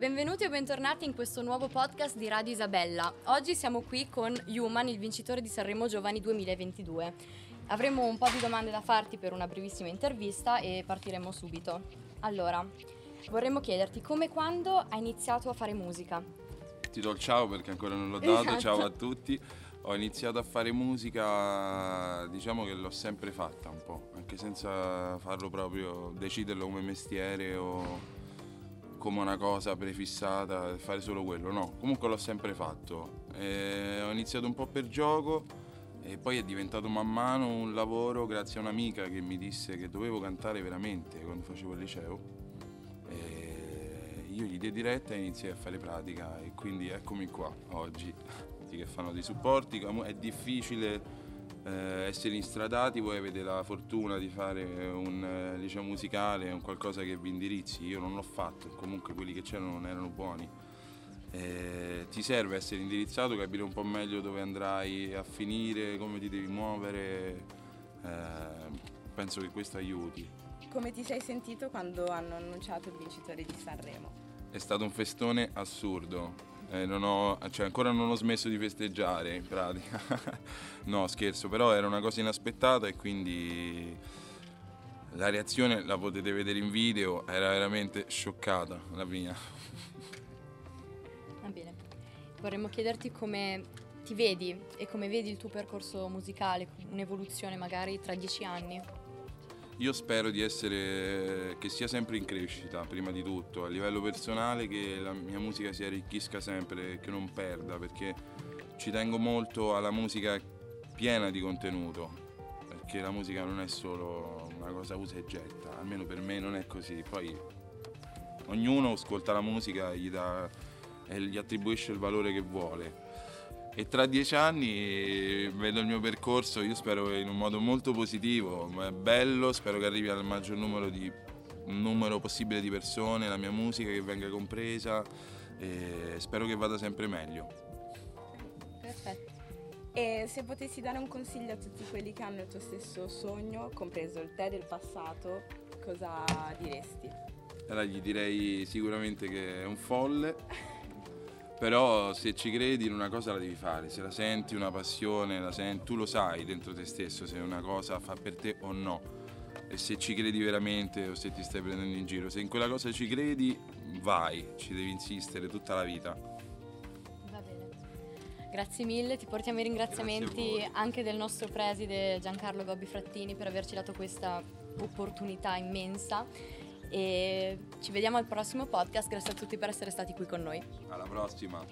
Benvenuti o bentornati in questo nuovo podcast di Radio Isabella. Oggi siamo qui con Human, il vincitore di Sanremo Giovani 2022. Avremo un po' di domande da farti per una brevissima intervista e partiremo subito. Allora, vorremmo chiederti come e quando hai iniziato a fare musica? Ti do il ciao perché ancora non l'ho dato, Esatto. ciao a tutti. Ho iniziato a fare musica, diciamo che l'ho sempre fatta un po', anche senza farlo proprio, deciderlo come mestiere o come una cosa prefissata, fare solo quello, no, comunque l'ho sempre fatto. E ho iniziato un po' per gioco e poi è diventato man mano un lavoro grazie a un'amica che mi disse che dovevo cantare veramente quando facevo il liceo. E io gli diedi diretta e iniziai a fare pratica e quindi eccomi qua oggi, che fanno dei supporti, è difficile eh, essere instradati, voi avete la fortuna di fare un eh, liceo musicale, un qualcosa che vi indirizzi, io non l'ho fatto, comunque quelli che c'erano non erano buoni. Eh, ti serve essere indirizzato, capire un po' meglio dove andrai a finire, come ti devi muovere, eh, penso che questo aiuti. Come ti sei sentito quando hanno annunciato il vincitore di Sanremo? È stato un festone assurdo. Eh, non ho- cioè, ancora non ho smesso di festeggiare in pratica. no, scherzo, però era una cosa inaspettata e quindi la reazione la potete vedere in video, era veramente scioccata la mia. Va bene. Vorremmo chiederti come ti vedi e come vedi il tuo percorso musicale, un'evoluzione magari tra dieci anni. Io spero di essere, che sia sempre in crescita, prima di tutto, a livello personale, che la mia musica si arricchisca sempre, che non perda, perché ci tengo molto alla musica piena di contenuto, perché la musica non è solo una cosa usa e getta, almeno per me non è così. Poi ognuno ascolta la musica gli dà, e gli attribuisce il valore che vuole. E tra dieci anni eh, vedo il mio percorso, io spero in un modo molto positivo, ma è bello, spero che arrivi al maggior numero, di, numero possibile di persone, la mia musica che venga compresa e spero che vada sempre meglio. Perfetto. E se potessi dare un consiglio a tutti quelli che hanno il tuo stesso sogno, compreso il te del passato, cosa diresti? Allora gli direi sicuramente che è un folle, però se ci credi in una cosa la devi fare, se la senti una passione, la senti, tu lo sai dentro te stesso se una cosa fa per te o no. E se ci credi veramente o se ti stai prendendo in giro, se in quella cosa ci credi, vai, ci devi insistere tutta la vita. Va bene. Grazie mille, ti portiamo i ringraziamenti anche del nostro preside Giancarlo Gobbi Frattini per averci dato questa opportunità immensa e ci vediamo al prossimo podcast, grazie a tutti per essere stati qui con noi. Alla prossima!